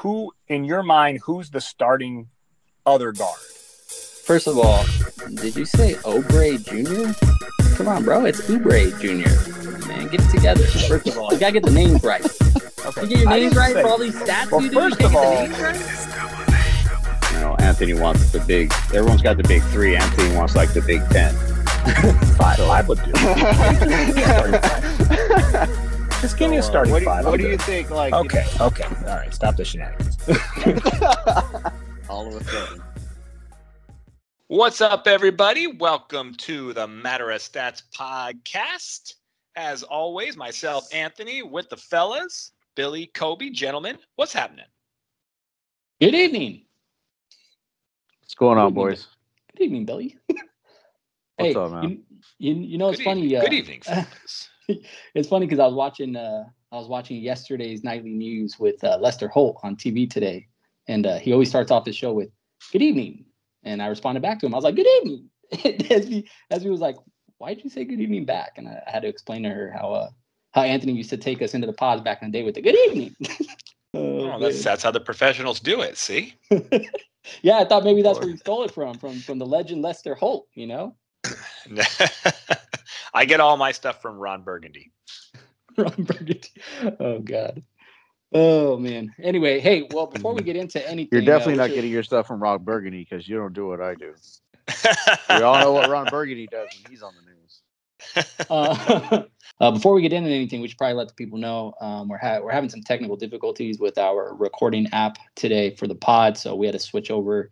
who in your mind who's the starting other guard? First of all, did you say Oubre Jr.? Come on, bro. It's Oubre Jr. Man, get it together. First of all, you gotta get the names right. Okay. You get your names right say, for all these stats well, you do. First you of all, right? you know, Anthony wants the big. Everyone's got the big three. Anthony wants like the big ten. five, five would do. Just give me a starting what do, five. What do you think? Like, okay, you know, okay, all right. Stop the shenanigans. all of a sudden. What's up, everybody? Welcome to the Matter of Stats podcast. As always, myself, Anthony, with the fellas, Billy, Kobe, gentlemen. What's happening? Good evening. What's going on, boys? Good evening, Billy. hey, up, man? You, you, you know, it's Good funny. Evening. Uh, Good evening. it's funny because I was watching. Uh, I was watching yesterday's nightly news with uh, Lester Holt on TV today, and uh, he always starts off his show with "Good evening." And I responded back to him. I was like, "Good evening." as he he was like, "Why did you say good evening back?" And I, I had to explain to her how uh, how Anthony used to take us into the pods back in the day with the "Good evening." oh, oh that's that's how the professionals do it. See. yeah, I thought maybe that's where you stole it from from from the legend Lester Holt. You know. I get all my stuff from Ron Burgundy. Ron Burgundy. Oh God. Oh man. Anyway, hey, well, before we get into anything, you're definitely uh, not should... getting your stuff from Ron Burgundy because you don't do what I do. we all know what Ron Burgundy does when he's on the news. uh, uh, before we get into anything, we should probably let the people know um, we're ha- we're having some technical difficulties with our recording app today for the pod, so we had to switch over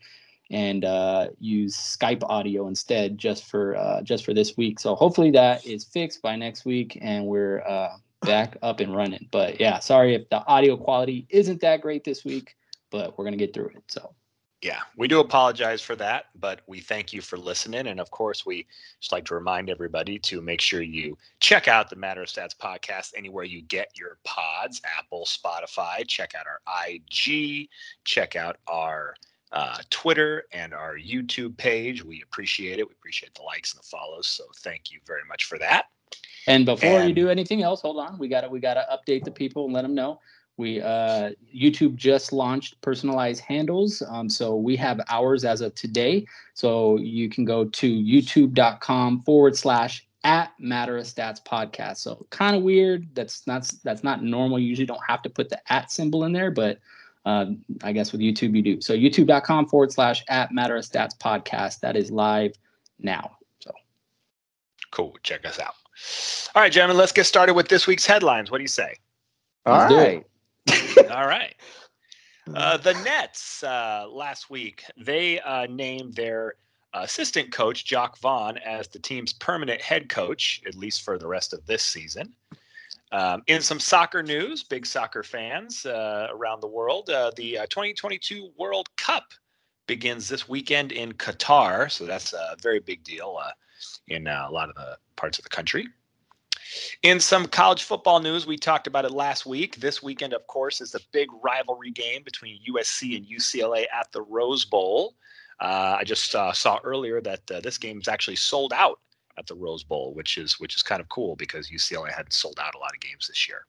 and uh, use Skype audio instead just for uh, just for this week. So hopefully that is fixed by next week, and we're uh, back up and running. But yeah, sorry if the audio quality isn't that great this week, but we're gonna get through it. So. Yeah, we do apologize for that, but we thank you for listening. And of course, we just like to remind everybody to make sure you check out the Matter of Stats podcast anywhere you get your pods Apple, Spotify. Check out our IG, check out our uh, Twitter and our YouTube page. We appreciate it. We appreciate the likes and the follows. So thank you very much for that. And before and, you do anything else, hold on. We got to we got to update the people and let them know. We uh, YouTube just launched personalized handles, um, so we have ours as of today. So you can go to YouTube.com forward slash at Matter of Stats podcast. So kind of weird. That's not that's not normal. You usually don't have to put the at symbol in there, but uh, I guess with YouTube you do. So YouTube.com forward slash at Matter of Stats podcast. That is live now. So cool. Check us out. All right, gentlemen, let's get started with this week's headlines. What do you say? All let's right. All right. Uh, the Nets uh, last week they uh, named their assistant coach Jacque Vaughn as the team's permanent head coach, at least for the rest of this season. Um, in some soccer news, big soccer fans uh, around the world, uh, the uh, 2022 World Cup begins this weekend in Qatar. So that's a very big deal uh, in uh, a lot of the parts of the country. In some college football news, we talked about it last week. This weekend, of course, is the big rivalry game between USC and UCLA at the Rose Bowl. Uh, I just saw earlier that this game is actually sold out at the Rose Bowl, which is which is kind of cool because UCLA hadn't sold out a lot of games this year.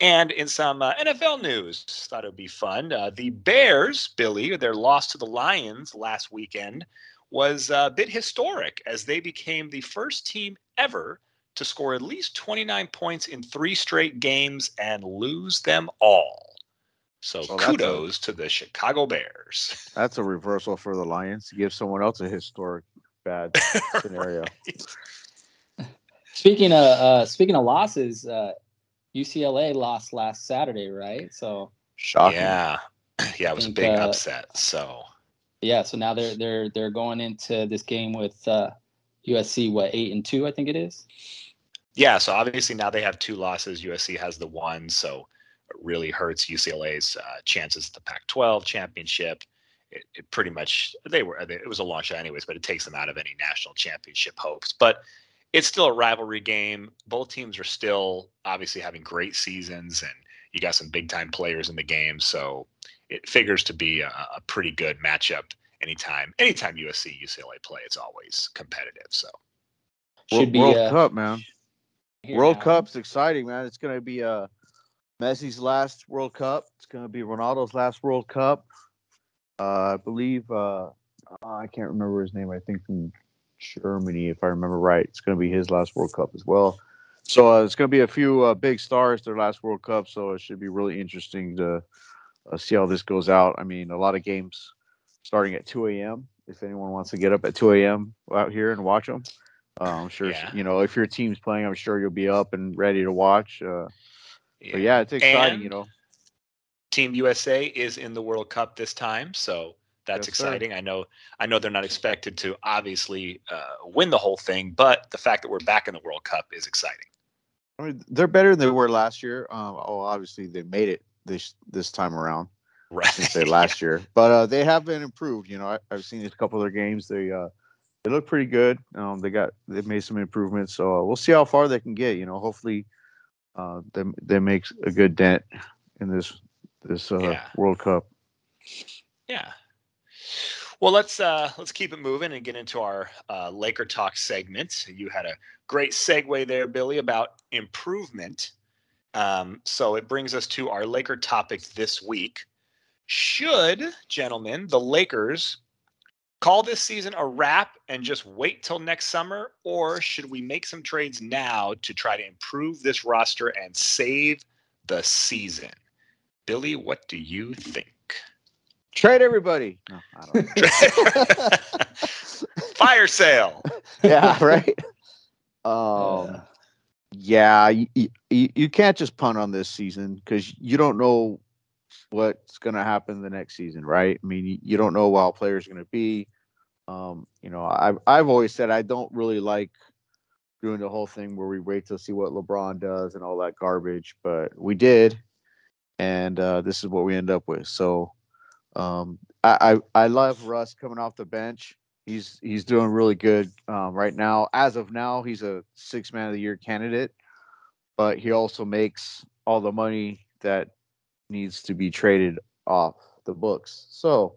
And in some uh, NFL news, thought it would be fun. Uh, the Bears, Billy, their loss to the Lions last weekend was a bit historic as they became the first team ever to score at least 29 points in three straight games and lose them all. So well, kudos a, to the Chicago Bears. That's a reversal for the Lions to give someone else a historic bad scenario. Speaking of uh, speaking of losses, uh, UCLA lost last Saturday, right? So shocking. Yeah, yeah, it was think, a big uh, upset. So yeah, so now they're they're they're going into this game with uh, USC. What eight and two? I think it is. Yeah, so obviously now they have two losses. USC has the one, so it really hurts UCLA's uh, chances at the Pac-12 championship it, it pretty much they were it was a long shot anyways, but it takes them out of any national championship hopes. But it's still a rivalry game. Both teams are still obviously having great seasons, and you got some big time players in the game, so it figures to be a, a pretty good matchup. Anytime, anytime USC UCLA play, it's always competitive. So should World, be World uh, Cup, man. World now. Cup's exciting, man. It's going to be a Messi's last World Cup. It's going to be Ronaldo's last World Cup. Uh, I believe uh, I can't remember his name. I think from Germany, if I remember right. It's going to be his last World Cup as well. So uh, it's going to be a few uh, big stars their last World Cup. So it should be really interesting to uh, see how this goes out. I mean, a lot of games starting at 2 a.m. If anyone wants to get up at 2 a.m. out here and watch them, uh, I'm sure Yeah. you know if your team's playing, I'm sure you'll be up and ready to watch. Uh, But yeah, it's exciting. you know, Team USA is in the World Cup this time, so that's Yes, sir. exciting. I know I know they're not expected to obviously uh, win the whole thing, but the fact that we're back in the World Cup is exciting. I mean, they're better than they were last year. Um, oh, obviously they made it this this time around. Right. say last year, but uh, they have been improved. You know, I, I've seen a couple of their games. They uh, they look pretty good. Um, they got they made some improvements, so uh, we'll see how far they can get. You know, hopefully, uh, they they make a good dent in this this uh, Yeah. World Cup. Yeah. Well, let's uh, let's keep it moving and get into our uh, Laker talk segment. You had a great segue there, Billy, about improvement. Um, so it brings us to our Laker topic this week. Should, gentlemen, the Lakers call this season a wrap and just wait till next summer, or should we make some trades now to try to improve this roster and save the season? Billy, what do you think? Trade everybody. No, I don't know. Fire sale. yeah, right. Um, yeah, you, you, you can't just punt on this season because you don't know what's going to happen the next season, right? I mean, you, you don't know how players are going to be. Um, you know, I've I've always said I don't really like doing the whole thing where we wait to see what LeBron does and all that garbage, but we did, and uh, this is what we end up with. So, um, I, I I love Russ coming off the bench. He's he's doing really good um, right now. As of now, he's a six man of the year candidate, but he also makes all the money that needs to be traded off the books. So,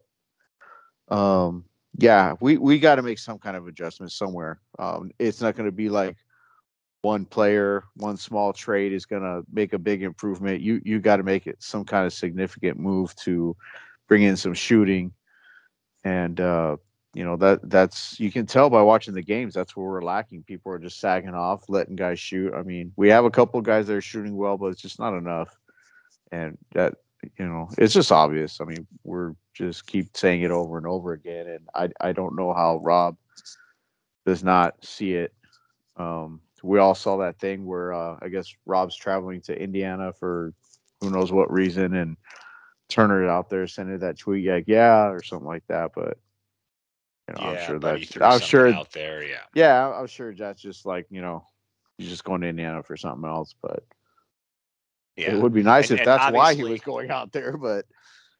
um, yeah, we we got to make some kind of adjustment somewhere. Um, it's not going to be like one player, one small trade is going to make a big improvement. You you got to make it some kind of significant move to bring in some shooting. And uh you know that that's you can tell by watching the games that's where we're lacking. People are just sagging off letting guys shoot. I mean we have a couple of guys that are shooting well but it's just not enough. And that you know it's just obvious. I mean we're just keep saying it over and over again and i i don't know how rob does not see it um we all saw that thing where uh i guess rob's traveling to indiana for who knows what reason and turner out there sending that tweet like yeah or something like that but you know, yeah, i'm sure that i'm sure out there. Yeah, yeah, I'm sure that's just like you know, he's just going to Indiana for something else. But yeah. it would be nice And- if that's why he was going out there. But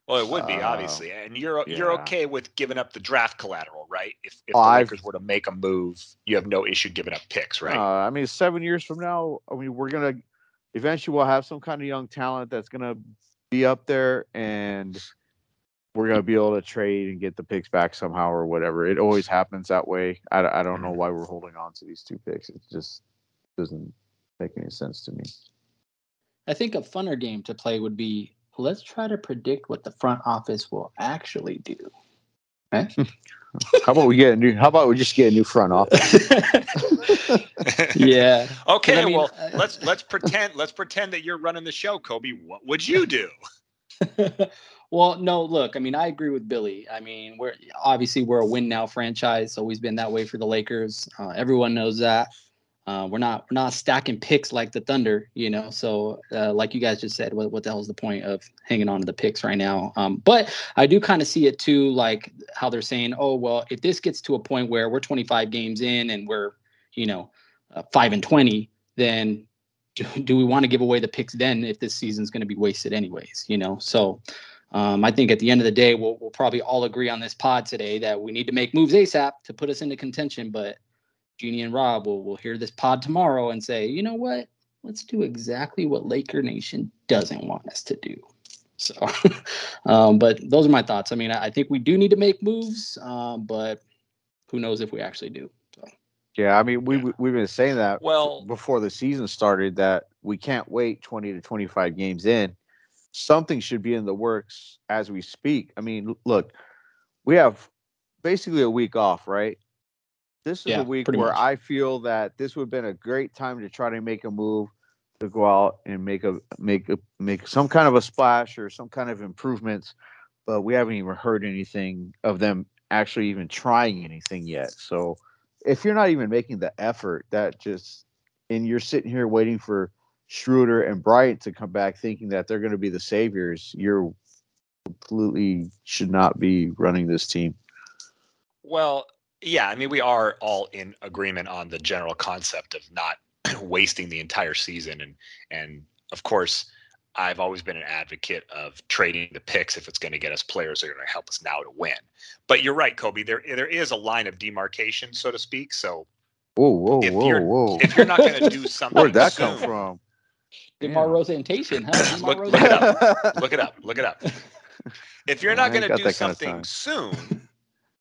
well, it would be uh, obviously, and you're you're okay with giving up the draft collateral, right? If if Oh, the I've- Lakers were to make a move, you have no issue giving up picks, right? uh, I mean, seven years from now, I mean, we're gonna eventually we'll have some kind of young talent that's gonna be up there, and we're gonna be able to trade and get the picks back somehow or whatever. It always happens that way. I, I don't know why we're holding on to these two picks. It just doesn't make any sense to me. I think a funner game to play would be let's try to predict what the front office will actually do. How about we get a new? How about we just get a new front office? yeah. okay, I mean, well, uh, let's let's pretend let's pretend that you're running the show, Kobe. What would you do? well, no, look, I mean, I agree with Billy. I mean, we're obviously we're a win now franchise. Always been that way for the Lakers. Uh, everyone knows that. Uh, we're not we're not stacking picks like the Thunder, you know. So, uh, like you guys just said, what what the hell's the point of hanging on to the picks right now? Um, but I do kind of see it too, like how they're saying, oh well, if this gets to a point where we're 25 games in and we're, you know, uh, five and 20, then do, do we want to give away the picks then if this season's going to be wasted anyways you know so um, i think at the end of the day we'll, we'll probably all agree on this pod today that we need to make moves asap to put us into contention but jeanie and rob will, will hear this pod tomorrow and say you know what let's do exactly what laker nation doesn't want us to do so um, but those are my thoughts i mean i, I think we do need to make moves um, but who knows if we actually do so Yeah, I mean we we- we've been saying that Well, before the season started that we can't wait 20 to 25 games in. Something should be in the works as we speak. I mean, look, we have basically a week off, right? This is Yeah, a week where much. I feel that this would have been a great time to try to make a move to go out and make a make a make some kind of a splash or some kind of improvements, but we haven't even heard anything of them actually even trying anything yet. So if you're not even making the effort, that just and you're sitting here waiting for Schroeder and Bryant to come back thinking that they're going to be the saviors, you're completely should not be running this team. Well, yeah, I mean, we are all in agreement on the general concept of not wasting the entire season, and and of course, I've always been an advocate of trading the picks if it's going to get us players that are going to help us now to win. But you're right, Kobe. There there is a line of demarcation, so to speak. So Whoa, whoa, If whoa, you're- whoa! if you're not going to do something, Where'd that soon, come from? DeMar Rosentation, huh? DeMar Look- look it up. Look it up. Look it up. If you're I not going to do that kind of something soon,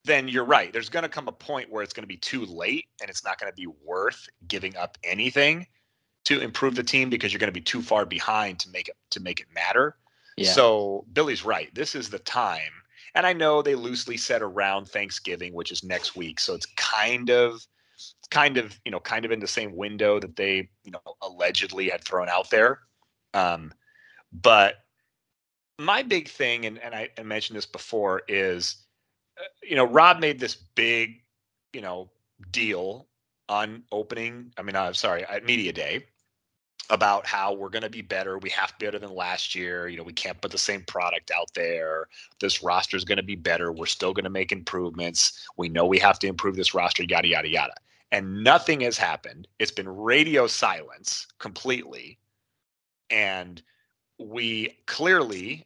then you're right. There's going to come a point where it's going to be too late and it's not going to be worth giving up anything to improve the team because you're going to be too far behind to make it to make it matter. Yeah. So Billy's right. This is the time. And I know they loosely said around Thanksgiving, which is next week. So it's kind of kind of, you know, kind of in the same window that they, you know, allegedly had thrown out there. Um, but my big thing, and, and I, I mentioned this before, is you know, Rob made this big, you know, deal on opening, I mean, I'm sorry, at media day about how we're going to be better. We have to be better than last year. You know, we can't put the same product out there. This roster is going to be better. We're still going to make improvements. We know we have to improve this roster, yada, yada, yada. And nothing has happened. It's been radio silence completely. And we clearly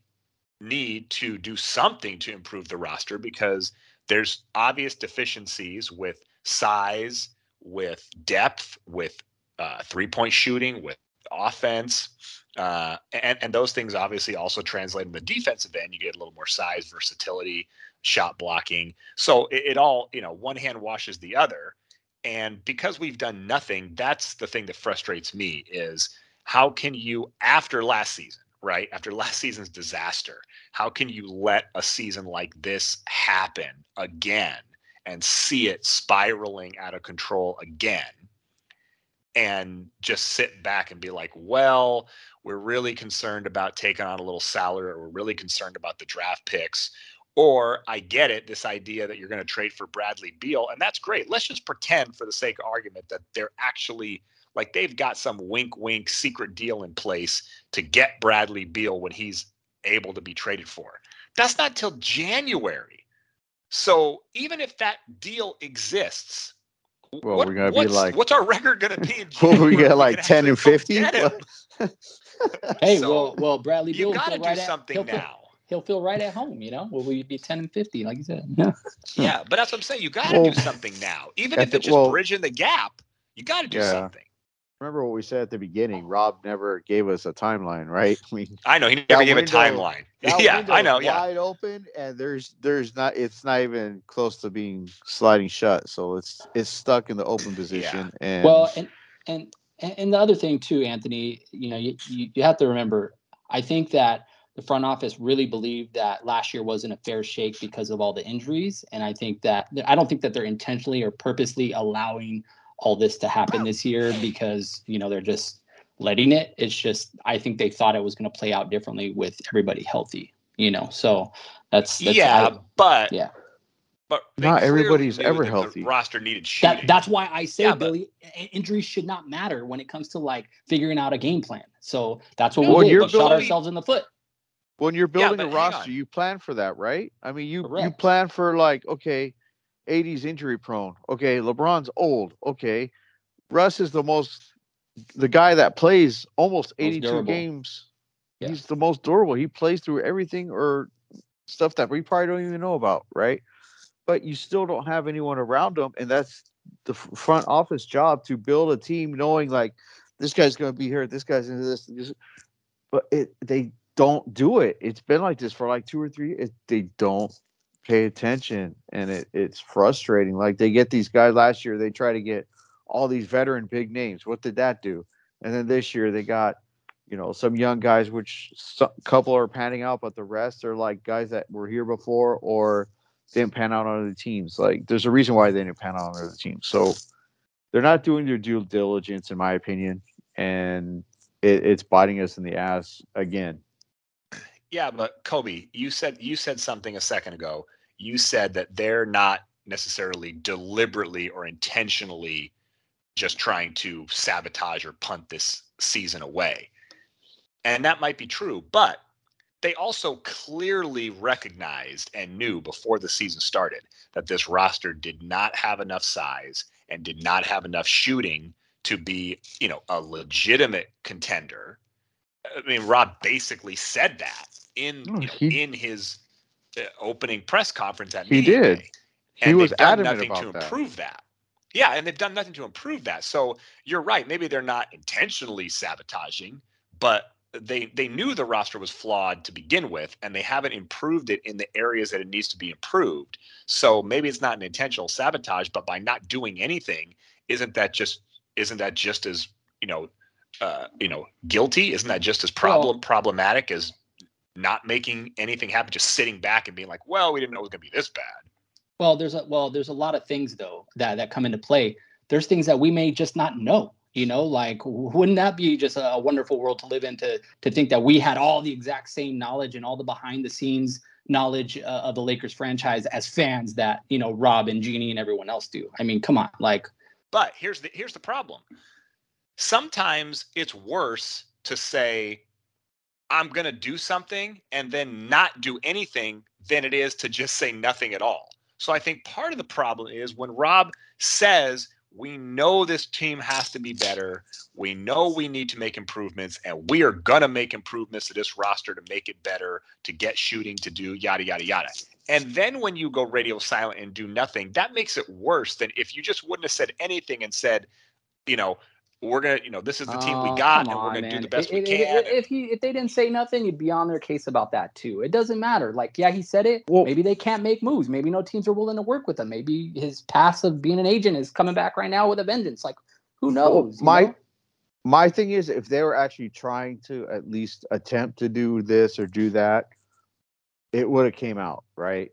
need to do something to improve the roster because there's obvious deficiencies with size, with depth, with uh, three point shooting, with offense. Uh, and, and those things obviously also translate in the defensive end. You get a little more size, versatility, shot blocking. So it, it all, you know, one hand washes the other. And because we've done nothing, that's the thing that frustrates me is how can you, after last season, right? After last season's disaster, how can you let a season like this happen again and see it spiraling out of control again? and just sit back and be like, well, we're really concerned about taking on a little salary, or we're really concerned about the draft picks. Or I get it, this idea that you're going to trade for Bradley Beal, and that's great. Let's just pretend, for the sake of argument, that they're actually like they've got some wink, wink secret deal in place to get Bradley Beal when he's able to be traded for. That's not till January. So even if that deal exists, Well, what- we're gonna be what's, like- what's our record going to be in What, January? we get when like can 10 and 50? Hey, So, well, well, Bradley Beal, You got to do right at, something he'll feel, now. he'll feel right at home. You know, will we be ten and fifty, like you said? Yeah. Yeah, but that's what I'm saying. You got to Well, do something now, even if it's just well- bridging the gap. You got to do Yeah. something. Remember what we said at the beginning? Rob never gave us a timeline, right? I mean, I know he never gave window- a timeline. Yeah, window I know. Yeah, wide open, and there's there's not it's not even close to being sliding shut. So it's it's stuck in the open position. And Well, and and and the other thing too, Anthony, you know, you, you you have to remember. I think that the front office really believed that last year wasn't a fair shake because of all the injuries, and I think that I don't think that they're intentionally or purposely allowing all this to happen this year because you know they're just letting it. It's just I think they thought it was going to play out differently with everybody healthy. You know, so that's, that's yeah, I- but yeah. but Not everybody's ever that the healthy. roster needed shooting. That, that's why I say, Yeah, Billy, i- injuries should not matter when it comes to like figuring out a game plan. So that's what No, we did. you're shot building- ourselves in the foot. when you're building but a roster, you plan for that, right? I mean, you you plan for like, okay, AD's injury prone. Okay, LeBron's old. Okay, Russ is the most the guy that plays almost 82 durable. games. Yeah. He's the most durable. He plays through everything or stuff that we probably don't even know about, right? But you still don't have anyone around him, and that's the front office job to build a team, knowing like this guy's going to be here, this guy's into this, this. But it they don't do it. It's been like this for like two or three. It, they don't pay attention, and it, it's frustrating. Like they get these guys last year. They try to get all these veteran big names. What did that do? And then this year they got, you know, some young guys, which a couple are panning out, but the rest are like guys that were here before or didn't pan out on other teams. Like there's a reason why they didn't pan out on other teams. So they're not doing their due diligence, in my opinion, and it, it's biting us in the ass again. Yeah, but Kobe, you said you said something a second ago. You said that they're not necessarily deliberately or intentionally just trying to sabotage or punt this season away. And that might be true, but they also clearly recognized and knew before the season started that this roster did not have enough size and did not have enough shooting to be, you know, a legitimate contender. I mean, Rob basically said that in No, you know, he- in his opening press conference at He media did. day. He And was they've done nothing to about that. improve that. Yeah, and they've done nothing to improve that. So you're right. Maybe they're not intentionally sabotaging, but they they knew the roster was flawed to begin with, and they haven't improved it in the areas that it needs to be improved. So maybe it's not an intentional sabotage, but by not doing anything, isn't that just isn't that just as you know uh, you know guilty? Isn't that just as problem problematic as not making anything happen, just sitting back and being like, well, we didn't know it was going to be this bad. Well, there's a well, there's a lot of things though that that come into play. There's things that we may just not know. You know, like wouldn't that be just a, wonderful world to live in to to think that we had all the exact same knowledge and all the behind the scenes knowledge uh, of the Lakers franchise as fans that you know Rob and Jeanie and everyone else do. I mean, come on, like But here's the here's the problem. Sometimes it's worse to say I'm going to do something and then not do anything than it is to just say nothing at all. So I think part of the problem is when Rob says we know this team has to be better, we know we need to make improvements and we are going to make improvements to this roster to make it better, to get shooting, to do yada yada yada. And then when you go radio silent and do nothing, that makes it worse than if you just wouldn't have said anything and said, you know, we're gonna, you know, this is the team we Oh, got, come and we're on, gonna do the best If- we if- can. If, if he if they didn't say nothing, you'd be on their case about that too. It doesn't matter. Like, yeah, he said it. Well- maybe they can't make moves. Maybe no teams are willing to work with him. Maybe his past of being an agent is coming back right now with a vengeance. Like, who knows? you my know? my thing is if they were actually trying to at least attempt to do this or do that, it would have came out, right?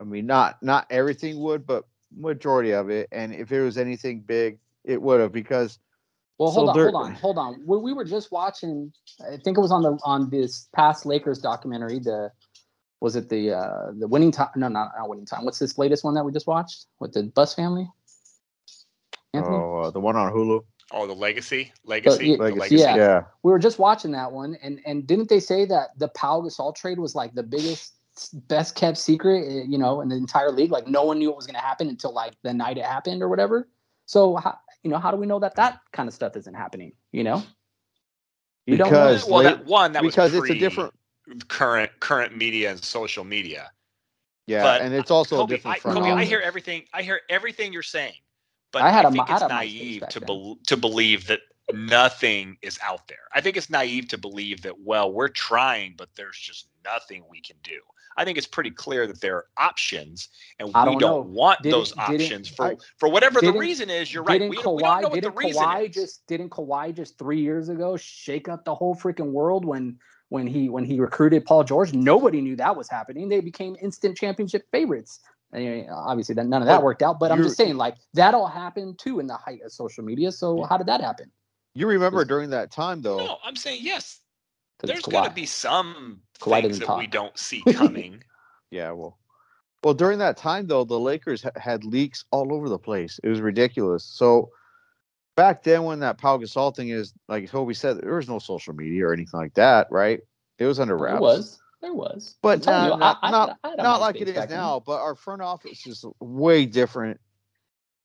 I mean, not not everything would, but majority of it. And if it was anything big, it would have because Well, So hold on, hold on, hold on. We, we were just watching. I think it was on the on this past Lakers documentary. The was it the uh the winning time? No, not not winning time. What's this latest one that we just watched with the Buss family? Anthony, oh, uh, the one on Hulu, oh, the legacy, legacy, yeah, the Legacy, legacy. yeah. yeah. we were just watching that one, and and didn't they say that the Pau Gasol trade was like the biggest, best kept secret, eh, you know, in the entire league? Like no one knew what was going to happen until like the night it happened or whatever. So how you know how do we know that that kind of stuff isn't happening? You know, We don't know. Because Well, that one that because was it's a different current current media and social media. yeah, But and it's also Kobe, a different I, front Kobe, I hear everything. I hear everything you're saying, but I I, had a think mi- I it's had a naive to then. bel to believe that nothing is out there. I think it's naive to believe that well, we're trying, but there's just nothing we can do. I think it's pretty clear that there are options, and I we don't don't, want Didn't- those didn't- options for I- for whatever the reason is. You're right. Didn't We, don't- Kawhi we don't know what the didn't reason Kawhi is. just didn't Kawhi just three years ago shake up the whole freaking world when when he when he recruited Paul George? Nobody knew that was happening. They became instant championship favorites. I mean, obviously, that none of that But worked out. But I'm just saying, like that all happened too in the height of social media. So how did that happen? You remember during that time though, No, I'm saying yes. 'Cause There's it's got to be some Kawhi things doesn't that we don't see coming. Yeah, well, well, during that time though, the Lakers ha- had leaks all over the place. It was ridiculous. So back then, when that Pau Gasol thing is, like Toby said, there was no social media or anything like that, right? It was under wraps. There was, there was. But I'm not- you, not- I- I not- had a- I had a not like it is now. But our front office is way different,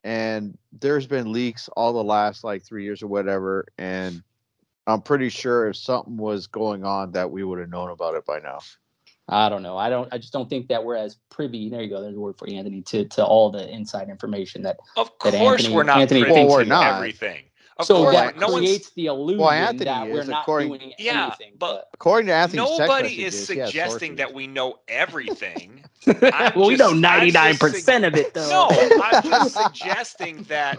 and there's been leaks all the last like three years or whatever. And I'm pretty sure if something was going on, that we would have known about it by now. I don't know. I don't. I just don't think that we're as privy. There you go. There's a word for you, Anthony. To to all the inside information that Of That course, Anthony- we're not Anthony privy thinks to he- Well, we're not. everything. Of so course, that no one's- creates the illusion Well, Anthony that we're is, not according- doing Yeah, anything. but- According to Anthony's text Nobody is messages, he suggesting that we know everything. but- I'm well, we know I'm ninety just nine percent of it, though. No, I'm just suggesting that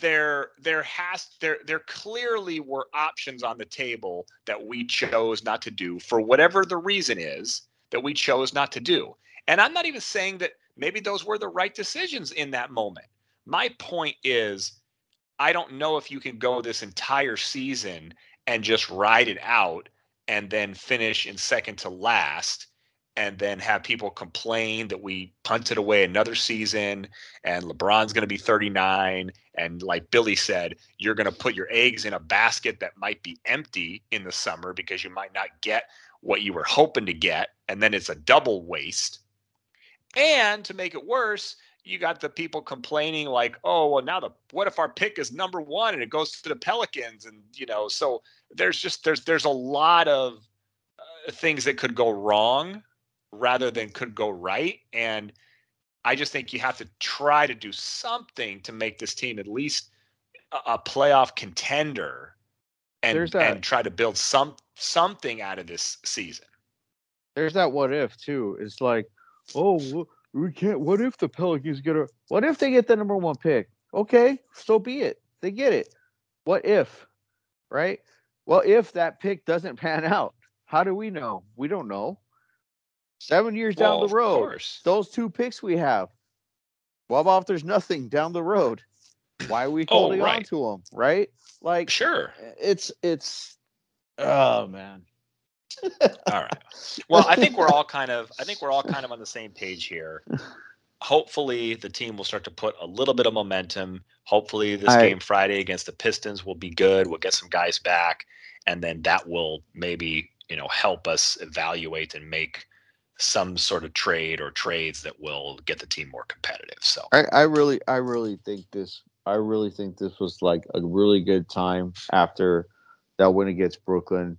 there there has there there clearly were options on the table that we chose not to do for whatever the reason is that we chose not to do. And I'm not even saying that maybe those were the right decisions in that moment. My point is I don't know if you can go this entire season and just ride it out and then finish in second to last and then have people complain that we punted away another season and LeBron's going to be 39 and like Billy said you're going to put your eggs in a basket that might be empty in the summer because you might not get what you were hoping to get and then it's a double waste. And to make it worse you got the people complaining like oh well now the what if our pick is number 1 and it goes to the Pelicans and you know so there's just there's there's a lot of uh, things that could go wrong rather than could go right. And I just think you have to try to do something to make this team at least a, a playoff contender and and try to build some something out of this season. There's that what if too. It's like, oh, wh- we can't. What if the Pelicans get a? What if they get the number one pick? Okay, so be it. They get it. What if? Right? Well, if that pick doesn't pan out, how do we know? We don't know. Seven years Well, down the road, those two picks we have. What about if there's nothing down the road? Why are we Oh, holding on to them? Right? Like Sure. it's it's. Oh man. All right. Well, I think we're all kind of I think we're all kind of on the same page here. Hopefully the team will start to put a little bit of momentum. Hopefully this I- game Friday against the Pistons will be good. We'll get some guys back and then that will maybe, you know, help us evaluate and make some sort of trade or trades that will get the team more competitive. So I, I really I really think this I really think this was like a really good time after that win against Brooklyn.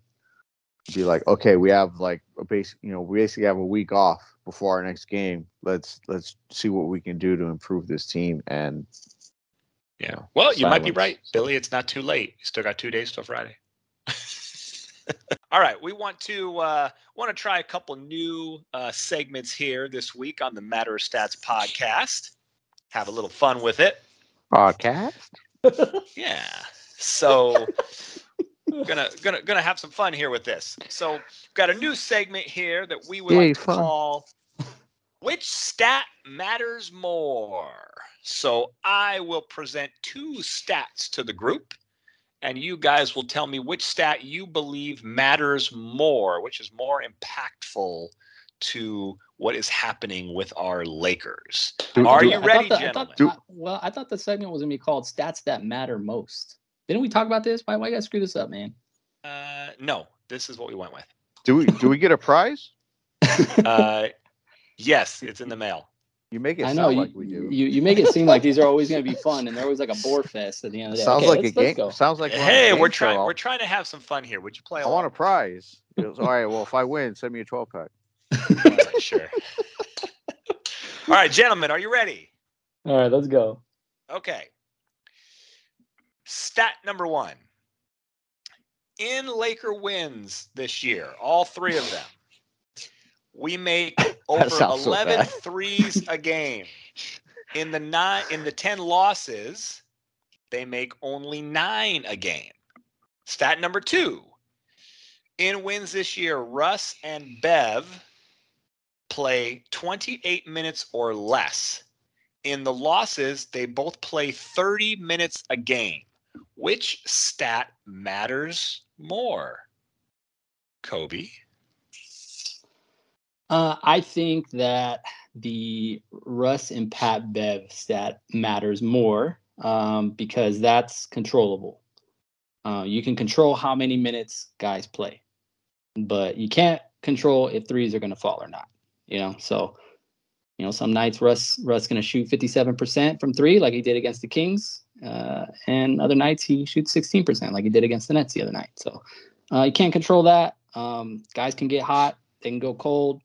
Be like, okay, we have like a base, you know, we basically have a week off before our next game. Let's let's see what we can do to improve this team and yeah. Well, you might be right, Billy. It's not too late. You still got two days till Friday. All right, we want to uh, want to try a couple new uh, segments here this week on the Matter of Stats podcast. Have a little fun with it. podcast. Yeah. So gonna gonna gonna have some fun here with this. So got a new segment here that we would Yay, like to fun. call which stat matters more. So I will present two stats to the group and you guys will tell me which stat you believe matters more, which is more impactful to what is happening with our Lakers. Do- Are do- you I ready, the- I gentlemen? thought- I- well, I thought the segment was gonna be called "Stats That Matter Most." Didn't we talk about this? Why, why you gotta screw this up, man? Uh, no, this is what we went with. Do we do we get a prize? Uh, yes, it's in the mail. You make it I sound know you, like we do. you. You make it seem like these are always gonna be fun, and they're always like a bore fest at the end of the day. sounds Okay, like let's, a let's game. go. Sounds like we're hey, we're trying. We're trying to have some fun here. Would you play I along? want a prize. It was, all right. Well, if I win, send me a twelve pack. All right, sure. All right, gentlemen, are you ready? All right, let's go. Okay. Stat number one. In Laker wins this year, all three of them, we make over sounds so 11 threes a game. In the nine in the 10 losses, they make only nine a game. Stat number two. In wins this year, Russ and Bev play 28 minutes or less. In the losses, they both play 30 minutes a game. Which stat matters more? Kobe. Uh, I think that the Russ and Pat Bev stat matters more um, because that's controllable. Uh, you can control how many minutes guys play, but you can't control if threes are going to fall or not. You know, so you know some nights Russ Russ going to shoot fifty seven percent from three like he did against the Kings, uh, and other nights he shoots sixteen percent like he did against the Nets the other night. So uh, you can't control that. Um, guys can get hot, they can go cold.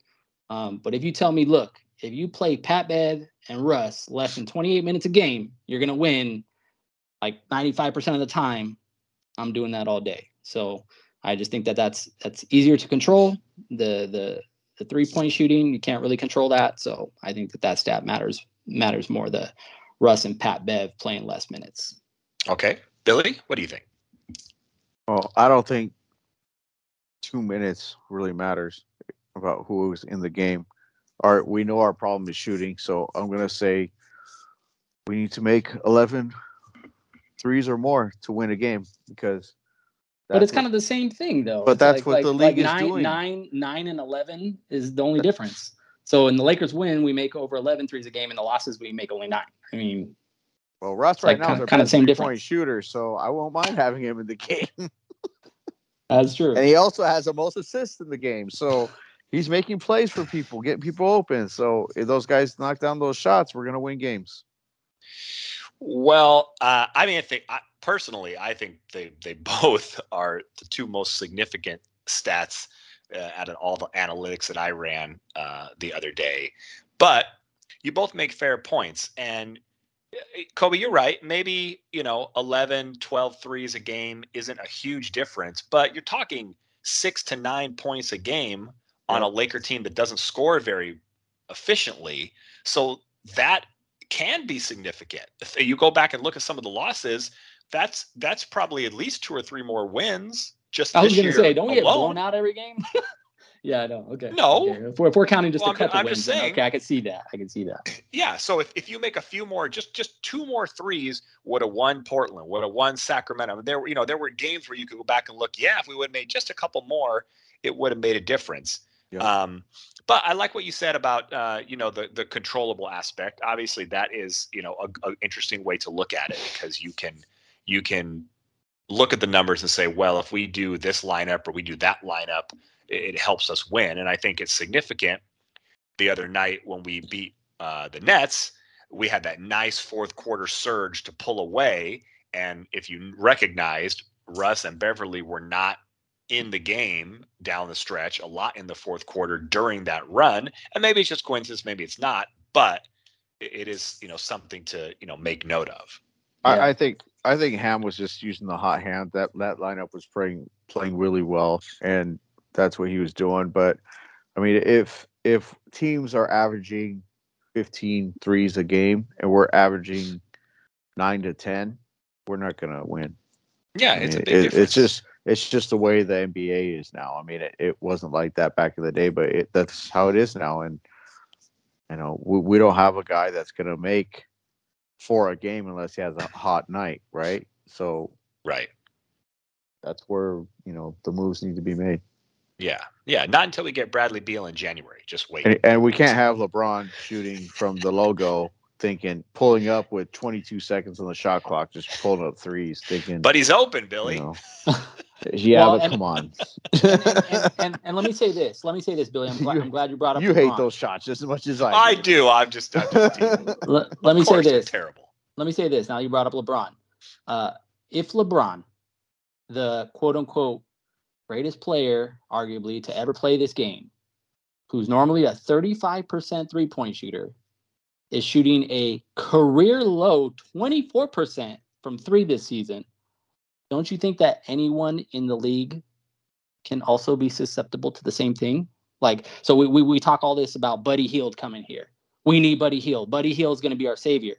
Um, but if you tell me, look, if you play Pat Bev and Russ less than 28 minutes a game, you're gonna win like 95% of the time, I'm doing that all day. So I just think that that's that's easier to control. The the the three point shooting, you can't really control that. So I think that that stat matters matters more. The Russ and Pat Bev playing less minutes. Okay, Billy, what do you think? Well, I don't think two minutes really matters about who's in the game. Our we know our problem is shooting, so I'm gonna say we need to make 11 threes or more to win a game because but it's kind of the same thing, though. But It's that's like, what like, the league like is nine, doing. Nine, nine, and eleven is the only difference. So in the Lakers win, we make over 11 threes a game. In the losses, we make only nine. I mean, well, Russ like right now kinda- is our kinda same three difference. point shooter, so I won't mind having him in the game. that's true. and he also has the most assists in the game, so he's making plays for people, getting people open. So if those guys knock down those shots, we're gonna win games. Well, uh, I mean, I think I, personally, I think they they both are the two most significant stats uh, out of all the analytics that I ran uh, the other day. But you both make fair points, and uh, Kobe, you're right. Maybe you know 11, 12 threes a game isn't a huge difference, but you're talking six to nine points a game on a Laker team that doesn't score very efficiently. So that can be significant. If you go back and look at some of the losses, that's that's probably at least two or three more wins. Just I was this going to say, don't we get blown out every game? yeah, I know. Okay. No. Okay. If, we're, if we're counting just Well, a I'm- couple I'm wins, just then saying- okay, I can see that. I can see that. Yeah, so if, if you make a few more, just just two more threes, would have won Portland, would have won Sacramento. There were you know there were games where you could go back and look. Yeah, if we would have made just a couple more, it would have made a difference. Yeah. Um, but I like what you said about uh, you know the the controllable aspect. Obviously, that is you know a, a interesting way to look at it because you can you can look at the numbers and say, well, if we do this lineup or we do that lineup, it, helps us win. And I think it's significant. The other night when we beat uh, the Nets, we had that nice fourth quarter surge to pull away. And if you recognized, Russ and Beverly were not in the game down the stretch a lot in the fourth quarter during that run. And maybe it's just coincidence, maybe it's not, but it is, you know, something to, you know, make note of. Yeah. I, I think I think Ham was just using the hot hand. That that lineup was playing playing really well, and that's what he was doing. But I mean, if if teams are averaging 15 threes a game and we're averaging nine to ten, we're not gonna win. Yeah, I it's a big it- difference. It's just it's just the way the NBA is now. I mean, it, it wasn't like that back in the day, but it, that's how it is now. And you know, we, we don't have a guy that's gonna make for a game unless he has a hot night, right? So right. that's where you know the moves need to be made. Yeah. Yeah. Not until we get Bradley Beal in January. Just wait. And, and we can't have LeBron shooting from the logo, thinking pulling up with 22 seconds on the shot clock, just pulling up threes, thinking. But he's open, you Billy. know, yeah, Well, but and- come on. and, and, and let me say this. Let me say this, Billy. I'm glad, You- I'm glad you brought up. you hate those shots just as much as I. I do. do. I'm just, I'm just teasing. Let, let me say course they're this. Terrible. let me say this. Now you brought up LeBron. Uh, if LeBron, the quote unquote greatest player, arguably, to ever play this game, who's normally a 35% three point shooter, is shooting a career low 24% from three this season, don't you think that anyone in the league can also be susceptible to the same thing? Like, so we, we, we talk all this about Buddy Hield coming here. We need Buddy Hield. Buddy Hield is going to be our savior.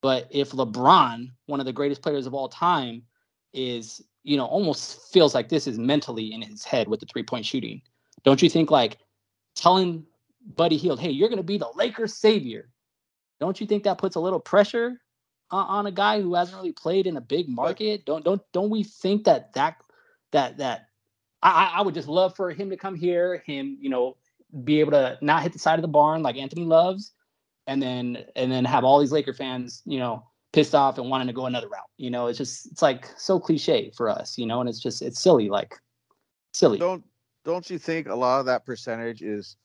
But if LeBron, one of the greatest players of all time, is, you know, almost feels like this is mentally in his head with the three point shooting, don't you think like telling Buddy Hield, hey, you're going to be the Lakers savior, don't you think that puts a little pressure on, on a guy who hasn't really played in a big market? Don't don't don't we think that that that that I, I- I would just love for him to come here, him, you know, be able to not hit the side of the barn like Anthony loves, and then and then have all these Laker fans, you know, pissed off and wanting to go another route. You know, it's just it's like so cliche for us, you know, and it's just it's silly, like silly. don't don't you think a lot of that percentage is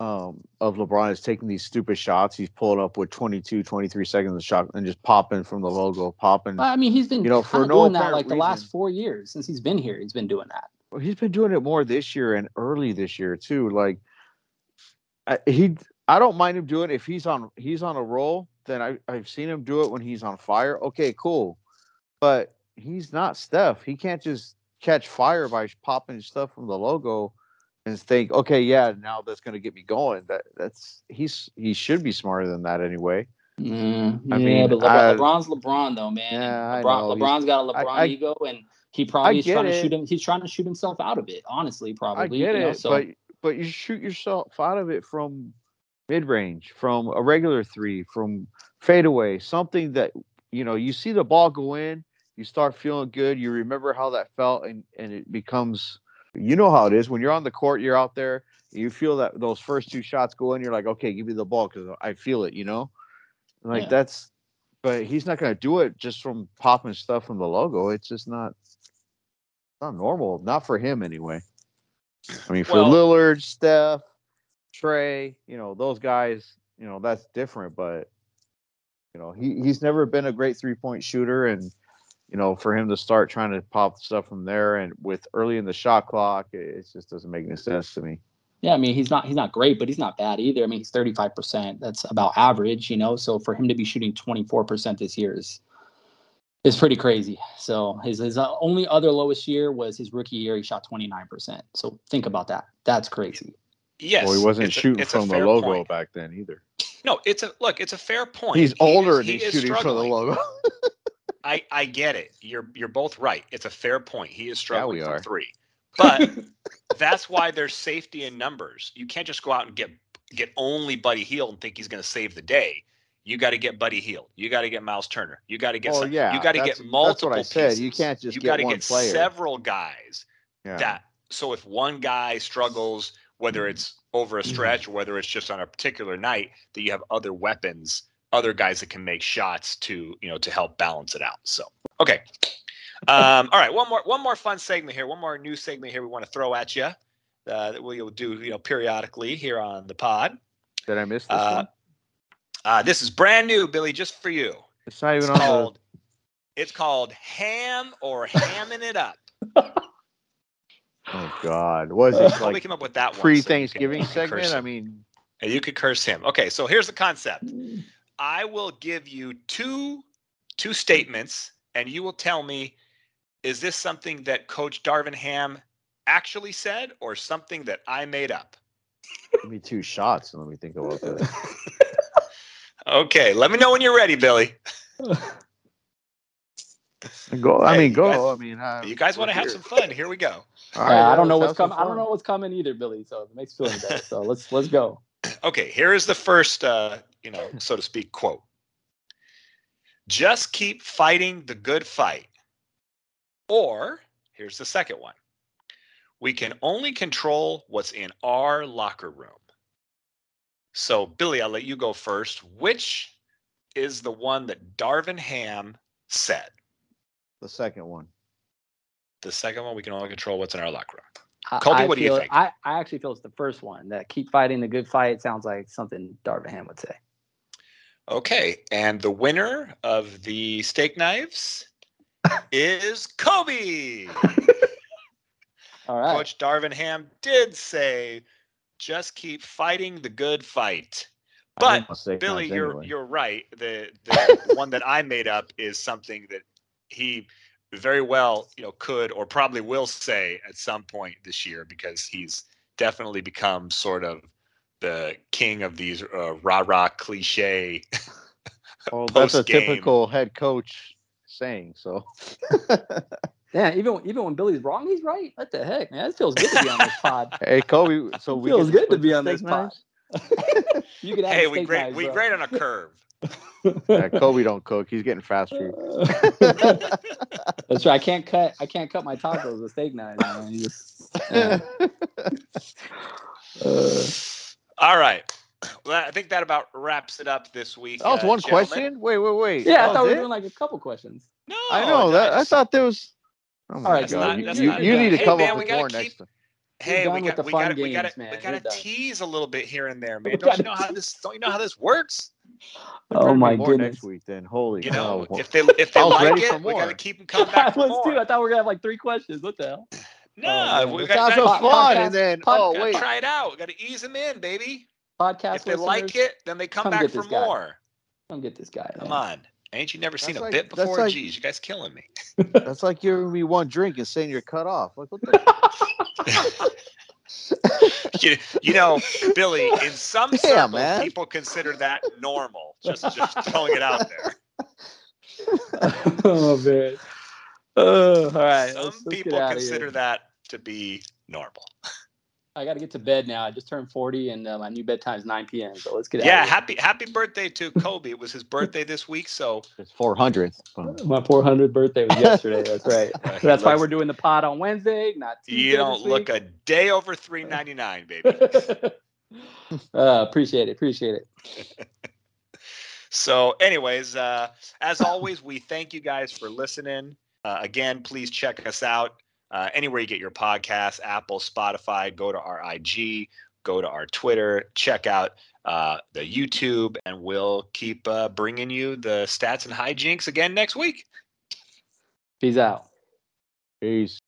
um of LeBron is taking these stupid shots he's pulling up with 22 23 seconds of shot and just popping from the logo popping I mean, he's been You know, for no doing that like the last four years since he's been here. He's been doing that. Well, he's been doing it more this year and early this year too like I, he I don't mind him doing it if he's on he's on a roll then I I've seen him do it when he's on fire okay cool but he's not Steph. He can't just catch fire by popping stuff from the logo and think, okay, yeah, now that's going to get me going. That that's he's he should be smarter than that anyway. Mm, I yeah, mean, but LeBron, I- LeBron's LeBron though, man. Yeah, LeBron, LeBron's got a LeBron I- ego, and he probably is trying to shoot him. He's trying to shoot himself out of it. Honestly, probably. I get you know, it, so- but but you shoot yourself out of it from mid range, from a regular three, from fadeaway, something that you know you see the ball go in, you start feeling good, you remember how that felt, and and it becomes, you know how it is when you're on the court, you're out there, you feel that those first two shots go in, you're like, okay, give me the ball because I feel it, you know, like Yeah. that's. But he's not going to do it just from popping stuff from the logo. It's just not, not normal. Not for him anyway. I mean, for Well- Lillard, Steph, Trey, you know, those guys, you know, that's different. But you know, he he's never been a great three point shooter, and you know, for him to start trying to pop stuff from there and with early in the shot clock, it, it just doesn't make any sense to me. Yeah, I mean he's not he's not great, but he's not bad either. I mean he's thirty five percent. That's about average, you know. So for him to be shooting twenty four percent this year is is pretty crazy. So his his uh, only other lowest year was his rookie year. He shot twenty nine percent. So think about that. That's crazy. Yes. well, he wasn't shooting a from the logo point. back then either. No, it's a look. It's a fair point. He's He older is- and he's is shooting from the logo. I I get it. You're you're both right. It's a fair point. He is struggling we from three, but that's why there's safety in numbers. You can't just go out and get get only Buddy Hield and think he's going to save the day. You got to get Buddy Hield. You got to get Myles Turner. You got to get. Oh, some, yeah, You got to that's- get that's multiple. what I said. You can't just You gotta one get player. several guys yeah. that so if one guy struggles whether it's over a mm-hmm. stretch or whether it's just on a particular night that you have other weapons other guys that can make shots to you know to help balance it out so okay um, all right one more one more fun segment here one more new segment here we want to throw at you uh, that we'll do you know periodically here on the pod Did I miss this uh, one? uh, this is brand new billy just for you It's not it's even on the. it's called ham or hamming it up Oh God, was it like came up with that one so you can- pre-Thanksgiving segment? I mean, you could curse him. Okay, so here's the concept. I will give you two two statements, and you will tell me is this something that Coach Darvin Ham actually said or something that I made up? give me two shots and let me think about this. Okay, let me know when you're ready, Billy. Go. I Hey, mean, go. guys- I mean, uh, You guys want to have some fun? Here we go. All Uh, I don't know what's coming. I don't know what's coming either, Billy. So it makes me feel better. So let's let's go. Okay, here is the first, uh, you know, so to speak, quote. Just keep fighting the good fight. Or here's the second one. We can only control what's in our locker room. So, Billy, I'll let you go first. Which is the one that Darvin Ham said? The second one. The second one, we can only control what's in our locker room. I- Colby, I what do you think? I, I actually feel it's the first one that keep fighting the good fight. Sounds like something Darvin Ham would say. Okay, and the winner of the steak knives is Kobe. All right. Coach Darvin Ham did say, "Just keep fighting the good fight." But Billy, you're anyway. you're right. The the one that I made up is something that he very well, you know, could or probably will say at some point this year because he's definitely become sort of the king of these uh, rah rah cliche. Oh, that's a typical head coach saying. So. Yeah, even even when Billy's wrong, he's right. What the heck, man? It feels good to be on this pod. hey, Kobe. So we feels good to be on this pod. You could hey, we steak grade knives, we bro. grade on a curve. Yeah, Kobe don't cook. He's getting fast food. That's right. I can't cut. I can't cut my tacos with steak knives. Man. Just, yeah. Uh, All right. Well, I think that about wraps it up this week. That was uh, one gentlemen. question. Wait, wait, wait. yeah, I thought we were doing like a couple questions. No, I know that. I thought there was. Oh my right, That's god! not- you that's you, not you done. need to Hey, come man, up we with gotta more keep- next time. Hey, we got the we fun got we got games, to we got We're to tease a little bit here and there, man. Don't you know how this? Don't you know how this works? There's Oh my more goodness. Next week, then. Holy You know, cow! if they if they like ready for it, we got to keep them coming back for was too. more. I thought we were gonna have like three questions. What the hell? No, man, we this got sounds so pod- to fun, podcast- and then pod- oh wait, try it out. We got to ease them in, baby. Podcast If they like it, then they come come back get for this guy. more. Come get this guy. Come on. Ain't you never seen That's a like- bit before? like- Jeez, you guys killing me. That's like giving me one drink and saying you're cut off. Like what the you, you know, Billy, in some Yeah, circles, man. people consider that normal. Just, just throwing it out there. oh man. Uh, all right. Some let's- let's people consider that to be normal. I got to get to bed now. I just turned 40 and uh, my new bedtime is 9 p.m. So let's get out. Yeah, happy happy birthday to Kobe. It was his birthday this week, so It's 400th. My 400th birthday was yesterday. That's right. uh, he That's why we're doing the pod on Wednesday, not Tuesday. you don't look a day over three ninety nine, baby. uh, appreciate it. Appreciate it. So, anyways, uh, as always, we thank you guys for listening. Uh, again, please check us out uh, anywhere you get your podcasts Apple, Spotify, go to our IG, go to our Twitter, check out uh, the YouTube, and we'll keep uh, bringing you the stats and hijinks again next week. Peace out. Peace.